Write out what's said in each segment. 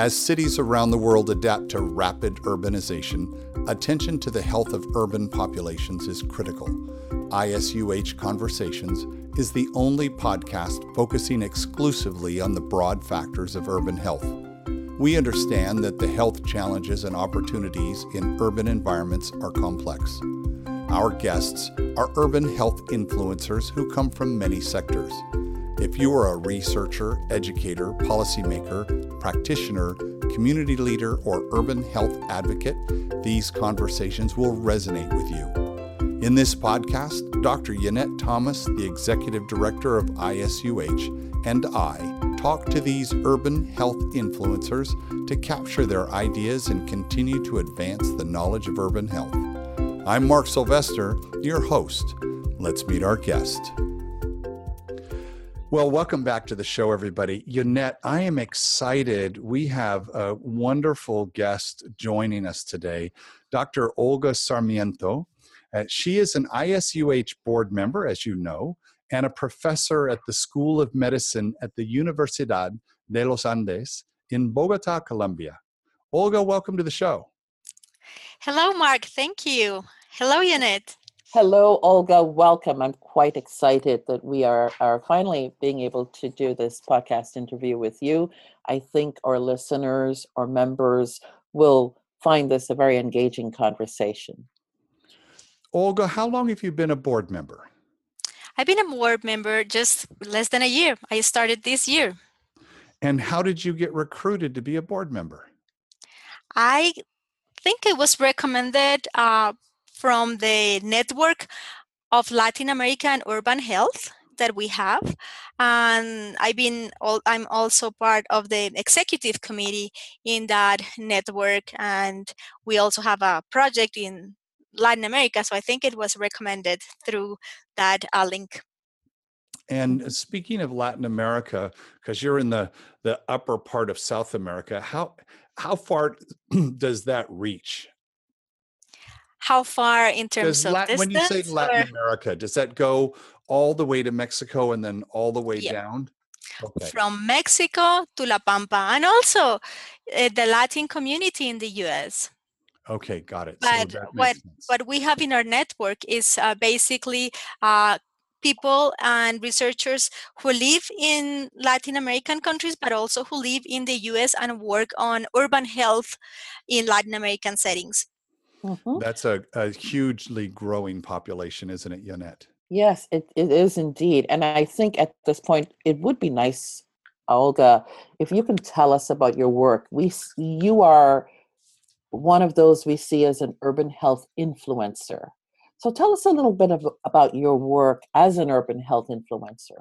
As cities around the world adapt to rapid urbanization, attention to the health of urban populations is critical. ISUH Conversations is the only podcast focusing exclusively on the broad factors of urban health. We understand that the health challenges and opportunities in urban environments are complex. Our guests are urban health influencers who come from many sectors. If you are a researcher, educator, policymaker, practitioner, community leader, or urban health advocate, these conversations will resonate with you. In this podcast, Dr. Yonette Thomas, the Executive Director of ISUH, and I talk to these urban health influencers to capture their ideas and continue to advance the knowledge of urban health. I'm Mark Sylvester, your host. Let's meet our guest. Well, welcome back to the show, everybody. Yonette, I am excited. We have a wonderful guest joining us today, Dr. Olga Sarmiento. Uh, she is an ISUH board member, as you know, and a professor at the School of Medicine at the Universidad de los Andes in Bogota, Colombia. Olga, welcome to the show. Hello, Mark. Thank you. Hello, Yonette. Hello, Olga. Welcome. I'm quite excited that we are, are finally being able to do this podcast interview with you. I think our listeners or members will find this a very engaging conversation. Olga, how long have you been a board member? I've been a board member just less than a year. I started this year. And how did you get recruited to be a board member? I think it was recommended uh, from the network of Latin American urban health that we have and i've been i'm also part of the executive committee in that network and we also have a project in latin america so i think it was recommended through that uh, link and speaking of latin america because you're in the the upper part of south america how how far does that reach? How far in terms of Latin, distance? When you say Latin or? America, does that go all the way to Mexico and then all the way yeah. down? Okay. From Mexico to La Pampa, and also uh, the Latin community in the U.S. Okay, got it. But so what what we have in our network is uh, basically uh, people and researchers who live in Latin American countries, but also who live in the US and work on urban health in Latin American settings. Mm-hmm. That's a, a, hugely growing population, isn't it, Yonette? Yes, it, it is indeed. And I think at this point, it would be nice, Olga, if you can tell us about your work. We, you are one of those we see as an urban health influencer. So tell us a little bit of, about your work as an urban health influencer.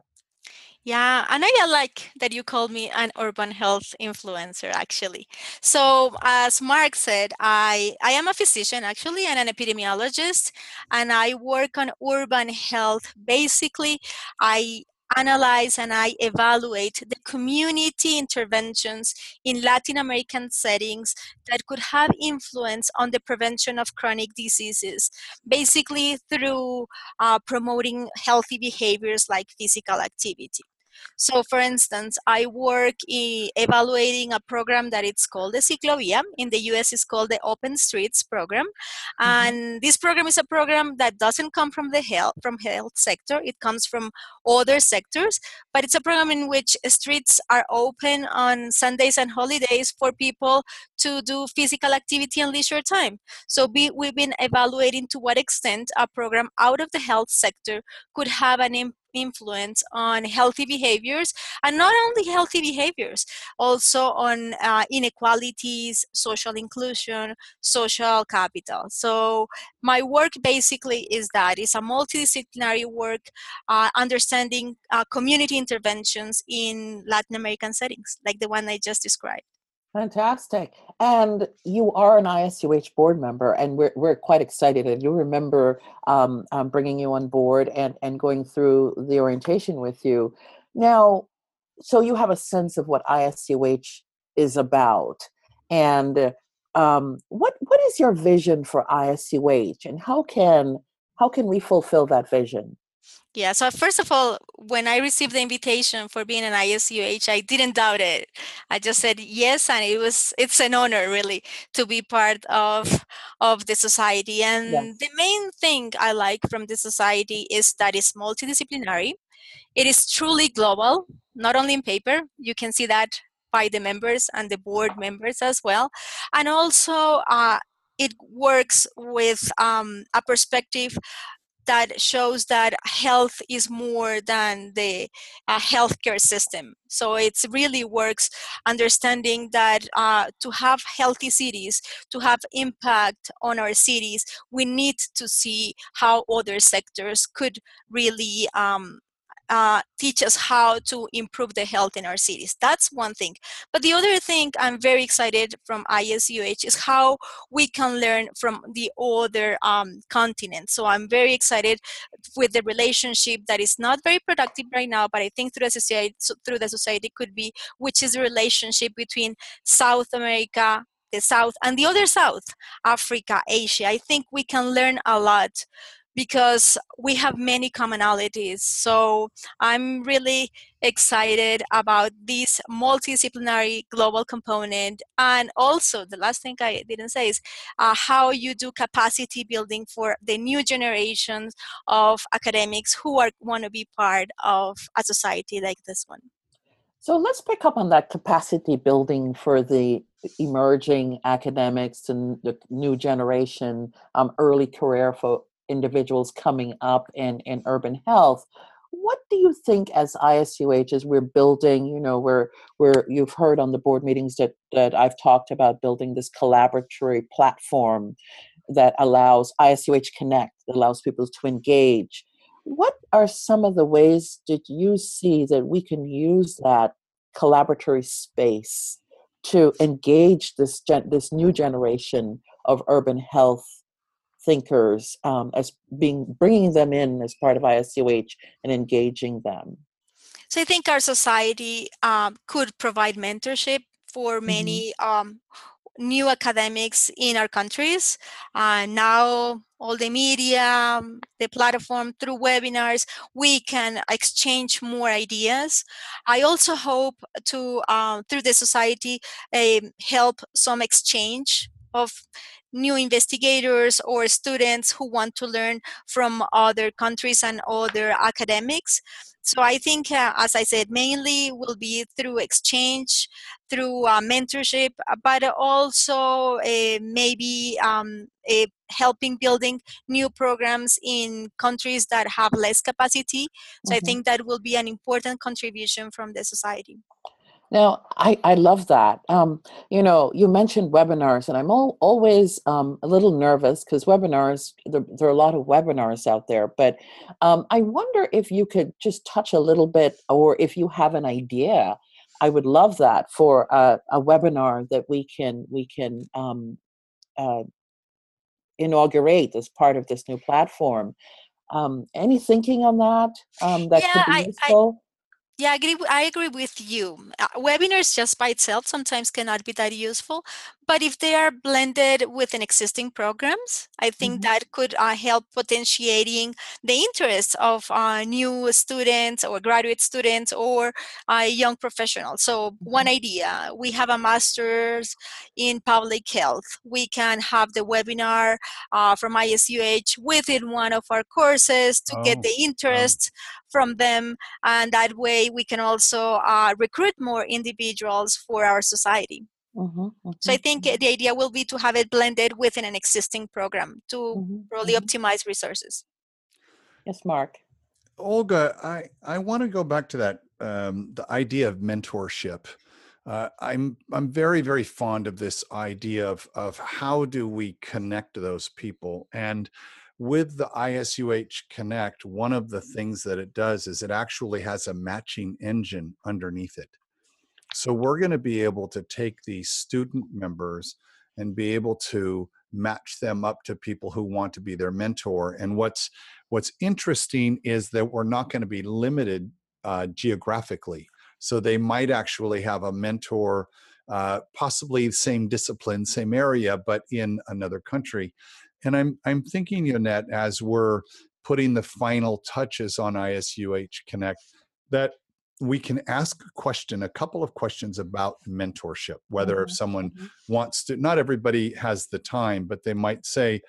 Yeah, and I like that you called me an urban health influencer actually. So as Mark said, I, I am a physician actually and an epidemiologist and I work on urban health. Basically, I analyze and I evaluate the community interventions in Latin American settings that could have influence on the prevention of chronic diseases, basically through uh, promoting healthy behaviors like physical activity. So, for instance, I work evaluating a program that it's called the Ciclovia. In the US, it's called the Open Streets program, mm-hmm. and this program is a program that doesn't come from the health from health sector. It comes from other sectors, but it's a program in which streets are open on Sundays and holidays for people to do physical activity and leisure time. So be, we've been evaluating to what extent a program out of the health sector could have an impact influence on healthy behaviors and not only healthy behaviors also on uh, inequalities social inclusion social capital. So my work basically is that it's a multidisciplinary work uh, understanding uh, community interventions in latin american settings like the one i just described Fantastic. And you are an ISUH board member, and we're, we're quite excited. And you remember um, um, bringing you on board and, and going through the orientation with you. Now, so you have a sense of what ISUH is about. And um, what what is your vision for ISUH, and how can how can we fulfill that vision? Yeah, so first of all, when I received the invitation for being an ISUH, I didn't doubt it. I just said yes, and it was it's an honor really to be part of of the society. And Yeah. the main thing I like from the society is that it's multidisciplinary. It is truly global, not only in paper. You can see that by the members and the board members as well, and also uh, it works with um, a perspective that shows that health is more than the uh, healthcare system. So it really works understanding that uh, to have healthy cities, to have impact on our cities, we need to see how other sectors could really um, uh, teach us how to improve the health in our cities. That's one thing. But the other thing I'm very excited from ISUH is how we can learn from the other um, continents. So I'm very excited with the relationship that is not very productive right now, but I think through the society, through the society could be, which is the relationship between South America, the South, and the other South, Africa, Asia. I think we can learn a lot because we have many commonalities. So I'm really excited about this multidisciplinary global component. And also, the last thing I didn't say is uh, how you do capacity building for the new generations of academics who are want to be part of a society like this one. So let's pick up on that capacity building for the emerging academics and the new generation, um, early career for individuals coming up in, in urban health. What do you think as ISUH as we're building, you know, where where you've heard on the board meetings that, that I've talked about building this collaboratory platform that allows ISUH Connect, that allows people to engage. What are some of the ways that you see that we can use that collaboratory space to engage this gen- this new generation of urban health thinkers um, as being bringing them in as part of ISUH and engaging them. So I think our society um, could provide mentorship for Mm-hmm. many um, new academics in our countries. Uh, now, all the media, um, the platform through webinars, we can exchange more ideas. I also hope to, uh, through the society, uh, help some exchange of new investigators or students who want to learn from other countries and other academics. So I think, uh, as I said, mainly will be through exchange, through uh, mentorship, but also uh, maybe um, helping building new programs in countries that have less capacity. So mm-hmm. I think that will be an important contribution from the society. Now, I, I love that. Um, you know, you mentioned webinars, and I'm al- always um, a little nervous because webinars, there, there, are a lot of webinars out there. But um, I wonder if you could just touch a little bit, or if you have an idea. I would love that for a, a webinar that we can we can um, uh, inaugurate as part of this new platform. Um, any thinking on that? Um, that yeah, could be I, useful. I, yeah, I agree. I agree with you. Uh, webinars just by itself sometimes cannot be that useful, but if they are blended with an existing programs, I think Mhm. that could uh, help potentiating the interest of uh, new students or graduate students or uh, young professionals. So one idea: we have a master's in public health. We can have the webinar uh, from ISUH within one of our courses to get Oh, the interest from them and that way we can also uh, recruit more individuals for our society Mhm, so i think the idea will be to have it blended within an existing program to mhm, really mhm. optimize resources Yes, Mark. Olga, I, I want to go back to that um, the idea of mentorship. Uh, I'm I'm very very fond of this idea of of how do we connect those people and with the ISUH Connect, one of the things that it does is it actually has a matching engine underneath it. So we're going to be able to take these student members and be able to match them up to people who want to be their mentor. And what's what's interesting is that we're not going to be limited uh, geographically. So they might actually have a mentor, uh, possibly same discipline, same area, but in another country. And I'm I'm thinking, Yonette, as we're putting the final touches on ISUH Connect that we can ask a question, a couple of questions about mentorship, whether if Mhm, someone mhm. wants to, not everybody has the time, but they might say,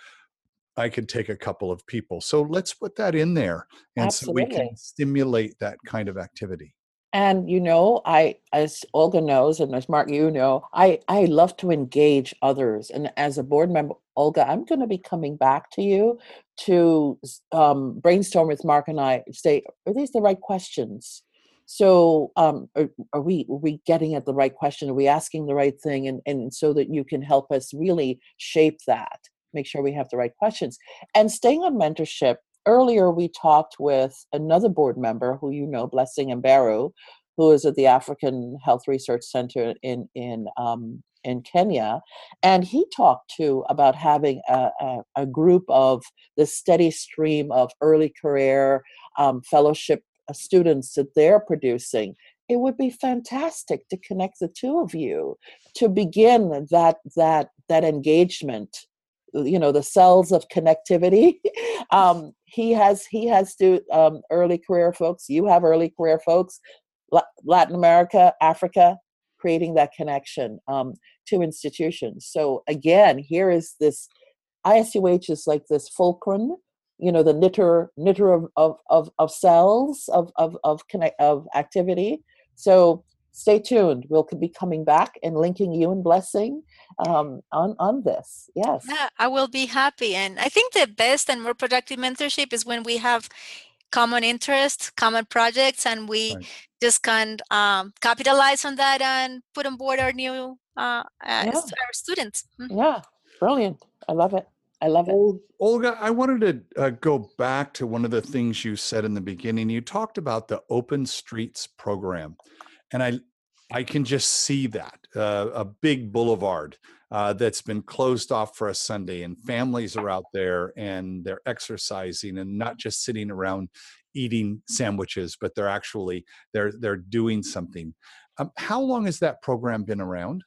I could take a couple of people. So let's put that in there. And so we can stimulate that kind of activity. And you know, I, as Olga knows, and as Mark, you know, I I love to engage others. And as a board member, Olga, I'm going to be coming back to you to um, brainstorm with Mark and I. Say, are these the right questions? So, um, are, are we are we getting at the right question? Are we asking the right thing? And and so that you can help us really shape that, make sure we have the right questions. And staying on mentorship, earlier we talked with another board member who you know, Blessing Mberu, who is at the African Health Research Center in in um, in Kenya, and he talked too about having a, a, a group of the steady stream of early career um, fellowship students that they're producing. It would be fantastic to connect the two of you to begin that that that engagement you know the cells of connectivity um he has he has to um early career folks you have early career folks latin america africa creating that connection um to institutions so again here is this isuh is like this fulcrum you know the knitter knitter of of of, of cells of of of connect of activity so stay tuned we'll be coming back and linking you and blessing um, on on this. Yes. Yeah, I will be happy. And I think the best and more productive mentorship is when we have common interests, common projects, and we Right. just can um, capitalize on that and put on board our new uh, uh, Yeah. st- our students. Mhm. Yeah. Brilliant. I love it. I love it. Ol- Olga, I wanted to uh, go back to one of the things you said in the beginning. You talked about the Open Streets program, and I, I can just see that uh, a big boulevard uh, that's been closed off for a Sunday, and families are out there and they're exercising and not just sitting around eating sandwiches, but they're actually they're they're doing something. Um, how long has that program been around?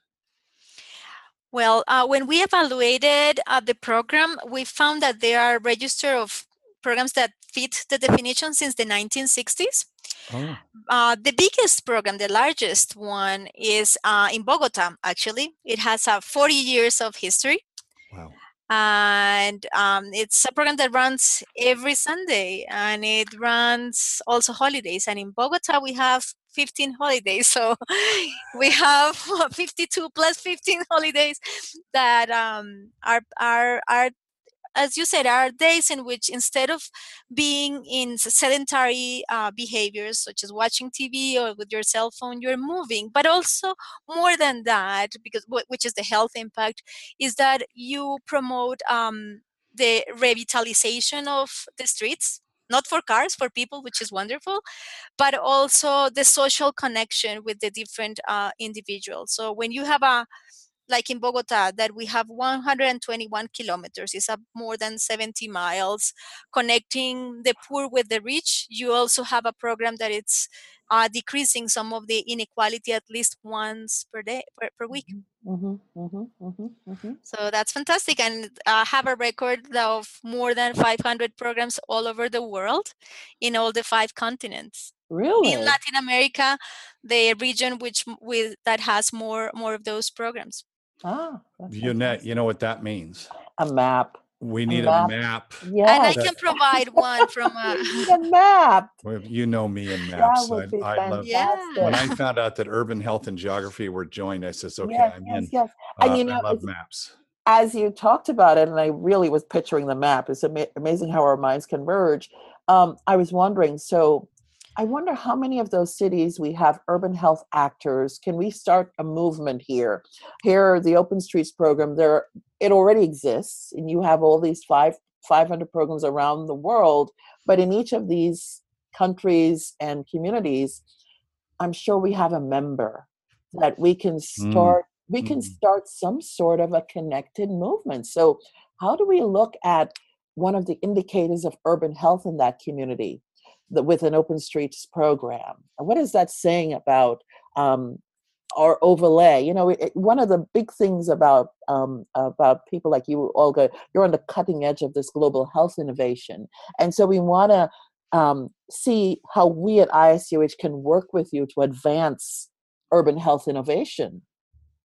Well, uh, when we evaluated uh, the program, we found that there are register of programs that fit the definition since the 1960s. Oh, Uh, the biggest program, the largest one, is uh, in Bogota. Actually, it has uh, 40 years of history. And um, it's a program that runs every Sunday, and it runs also holidays. And in Bogota, we have 15 holidays, so we have 52 plus 15 holidays that um, are are are as you said, there are days in which instead of being in sedentary uh, behaviors such as watching TV or with your cell phone, you're moving. But also more than that, because which is the health impact, is that you promote um, the revitalization of the streets. Not for cars, for people, which is wonderful, but also the social connection with the different uh, individuals. So when you have a like in Bogota, that we have 121 kilometers, it's up more than 70 miles, connecting the poor with the rich. You also have a program that it's uh, decreasing some of the inequality at least once per day per, per week. Mm-hmm, mm-hmm, mm-hmm, mm-hmm. So that's fantastic, and uh, have a record of more than 500 programs all over the world, in all the five continents Really? in Latin America, the region which with that has more more of those programs. Ah, that's Yonette, you know what that means? a map. We A need map. a map. Yes. And I can provide one from uh, We need a map. Well, You know me and That maps. would be I, I love. Yeah. When I found out that urban health and geography were joined, I says, "Okay, yes, I'm yes, in." yes. And Uh, you know, I love maps. as you talked about it, and I really was picturing the map. It's ama- amazing how our minds converge. Um, I was wondering, so I wonder how many of those cities we have urban health actors. Can we start a movement here? Here, the Open Streets program, there it already exists, and you have all these five 500 programs around the world. But in each of these countries and communities, I'm sure we have a member that we can start we can Mm. start some sort of a connected movement. So, how do we look at one of the indicators of urban health in that community with an open streets program? What is that saying about um, or overlay. You know, it, one of the big things about um, about people like you, Olga, you're on the cutting edge of this global health innovation, and so we want to um, see how we at ISUH can work with you to advance urban health innovation.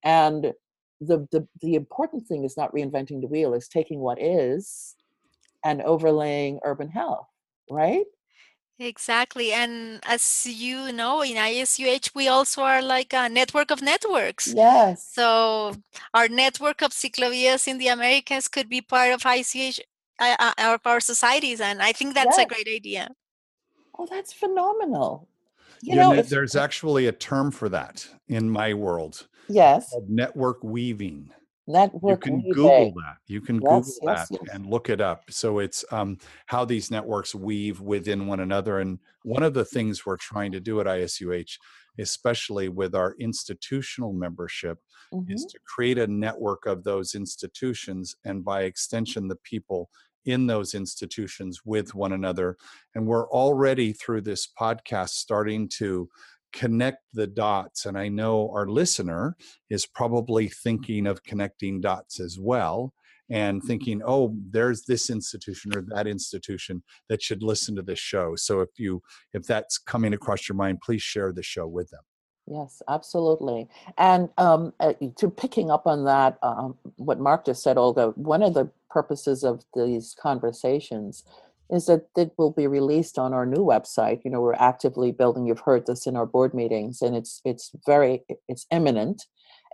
And the, the the important thing is not reinventing the wheel; is taking what is and overlaying urban health, right? Exactly. And as you know, in ISUH, we also are like a network of networks. Yes. So our network of ciclovias in the Americas could be part of ICH, uh, uh, of our societies. And I think that's yes. a great idea. Oh, that's phenomenal. You, you know, there's actually a term for that in my world. Yes. Network weaving network you can google that you can yes, google yes, that yes. and look it up so it's um, how these networks weave within one another and one of the things we're trying to do at isuh especially with our institutional membership mm-hmm. is to create a network of those institutions and by extension the people in those institutions with one another and we're already through this podcast starting to connect the dots. And I know our listener is probably thinking of connecting dots as well and thinking, oh, there's this institution or that institution that should listen to this show. So if you if that's coming across your mind, please share the show with them. Yes, absolutely. And um, uh, to picking up on that, um, what Mark just said, Olga, one of the purposes of these conversations is that it will be released on our new website. You know, we're actively building. You've heard this in our board meetings, and it's it's very it's imminent,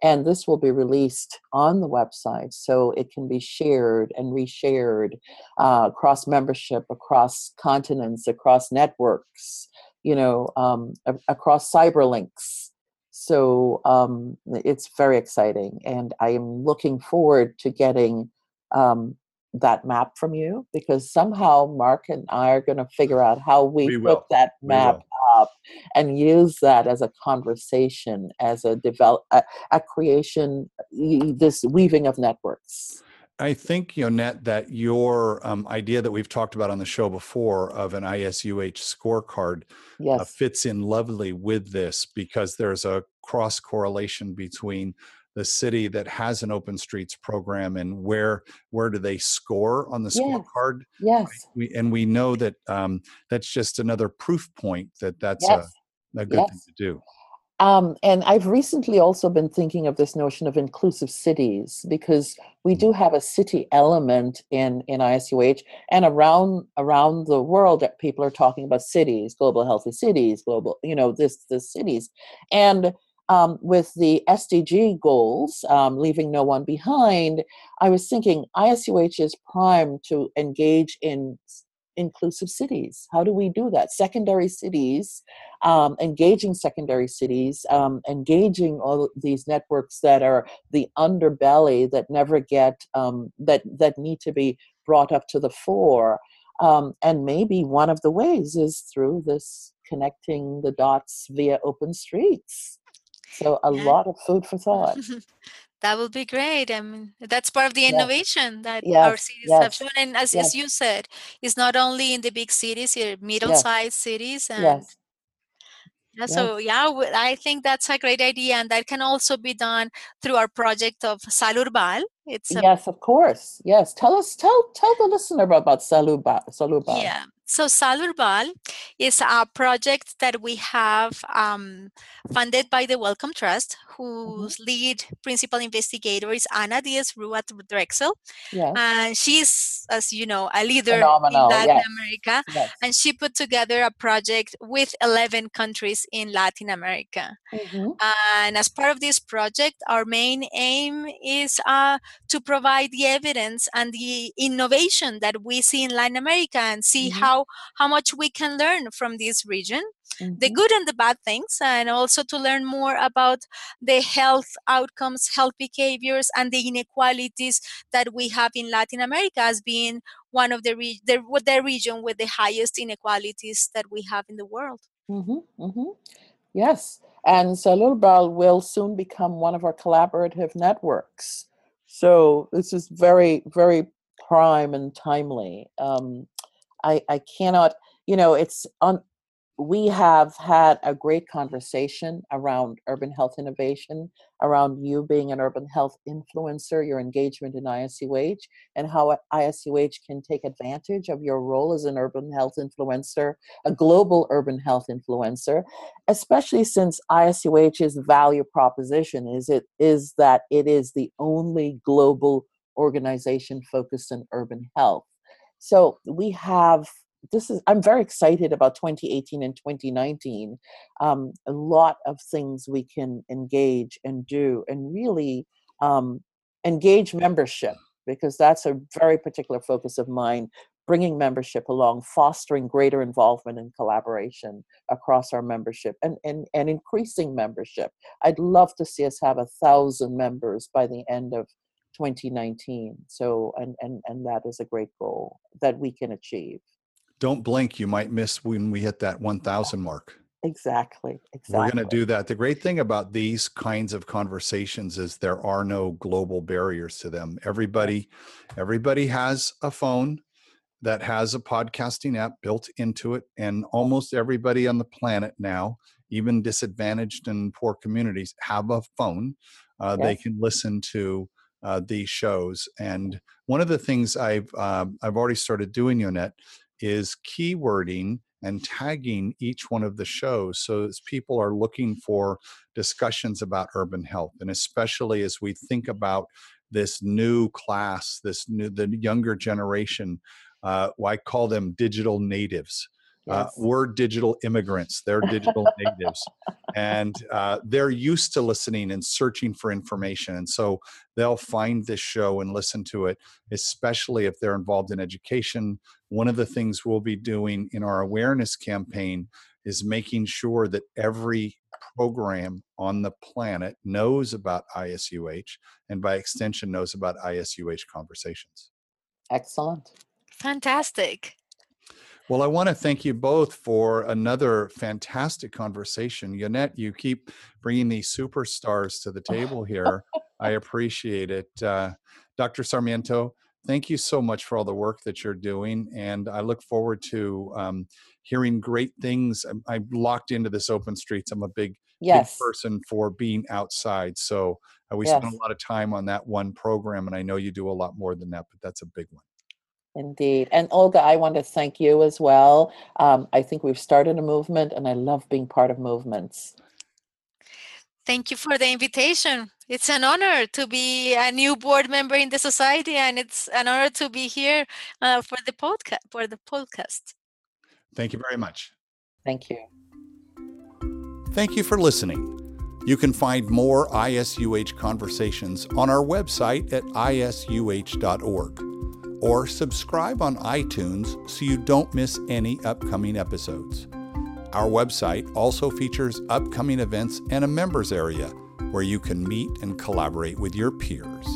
and this will be released on the website so it can be shared and reshared uh, across membership, across continents, across networks. You know, um, across cyberlinks. So um, it's very exciting, and I am looking forward to getting um, that map from you because somehow Mark and I are going to figure out how we, we put that map up and use that as a conversation, as a develop, a, a creation, this weaving of networks. I think, Yonette, that your um, idea that we've talked about on the show before of an ISUH scorecard uh, yes. uh, fits in lovely with this because there's a cross correlation between the city that has an open streets program and where where do they score on the scorecard yes yes. we, and we know that um, that's just another proof point that that's yes. a, a good yes. thing to do um, and I've recently also been thinking of this notion of inclusive cities because we do have a city element in in ISUH and around around the world that people are talking about cities, global healthy cities, global you know this this cities, and um, with the SDG goals, um, leaving no one behind, I was thinking ISUH is primed to engage in inclusive cities. How do we do that? Secondary cities, um, engaging secondary cities, um, engaging all these networks that are the underbelly that never get um, that that need to be brought up to the fore. Um, and maybe one of the ways is through this connecting the dots via open streets. So a yeah. lot of food for thought. that would be great. I mean, that's part of the innovation yes. that yes. our cities yes. have shown. And as, as you said, it's not only in the big cities, here middle-sized cities and yeah, so yeah, I think that's a great idea, and that can also be done through our project of Salurbal. It's a, yes, of course. Yes, tell us, tell tell the listener about, about Salurbal. Salurbal. Yeah, so Salurbal is a project that we have um, funded by the Wellcome Trust, mm-hmm. whose mm-hmm. lead principal investigator is Ana Diez Roux at Drexel. Yes. And she's, as you know, a leader Phenomenal. in Latin yes. America. Yes. And she put together a project with 11 countries in Latin America. Mm-hmm. And as part of this project, our main aim is uh, to provide the evidence and the innovation that we see in Latin America and see mm-hmm. how how how much we can learn from this region mm-hmm. the good and the bad things and also to learn more about the health outcomes health behaviors and the inequalities that we have in latin america as being one of the, re- the, the region with the highest inequalities that we have in the world mm-hmm, mm-hmm. yes and Salurbal will soon become one of our collaborative networks so this is very very prime and timely um, I, I cannot, you know, it's on we have had a great conversation around urban health innovation, around you being an urban health influencer, your engagement in ISUH, and how ISUH can take advantage of your role as an urban health influencer, a global urban health influencer, especially since ISUH's value proposition is it is that it is the only global organization focused on urban health. So we have this is i'm very excited about 2018 and 2019 um, a lot of things we can engage and do and really um, engage membership because that's a very particular focus of mine bringing membership along fostering greater involvement and collaboration across our membership and, and, and increasing membership. I'd love to see us have a thousand members by the end of 2019 so and, and and that is a great goal that we can achieve. Don't blink you might miss when we hit that 1000 mark. Exactly exactly we're going to do that. The great thing about these kinds of conversations is there are no global barriers to them. Everybody everybody has a phone that has a podcasting app built into it and almost everybody on the planet now even disadvantaged and poor communities have a phone. Uh, yes. they can listen to uh, these shows and one of the things i've uh, i've already started doing yonette is keywording and tagging each one of the shows so as people are looking for discussions about urban health and especially as we think about this new class this new the younger generation uh, i call them digital natives uh, we're digital immigrants. They're digital natives. And uh, they're used to listening and searching for information. And so they'll find this show and listen to it especially if they're involved in education. One of the things we'll be doing in our awareness campaign is making sure that every program on the planet knows about isuh and by extension knows about isuh conversations. Excellent. Fantastic well, I want to thank you both for another fantastic conversation. Yonette, you keep bringing these superstars to the table here. I appreciate it. Uh, Dr. Sarmiento, thank you so much for all the work that you're doing. And I look forward to um, hearing great things. I'm, I'm, locked into this open streets. I'm a big, yes. big person for being outside. So uh, we yes. spend a lot of time on that one program. And I know you do a lot more than that, but that's a big one. Indeed. And Olga, I want to thank you as well. Um, I think we've started a movement, and I love being part of movements. Thank you for the invitation. It's an honor to be a new board member in the society, and it's an honor to be here uh, for the podcast. For the podcast. Thank you very much. Thank you. Thank you for listening. You can find more ISUH conversations on our website at isuh.org or subscribe on iTunes so you don't miss any upcoming episodes. Our website also features upcoming events and a members area where you can meet and collaborate with your peers.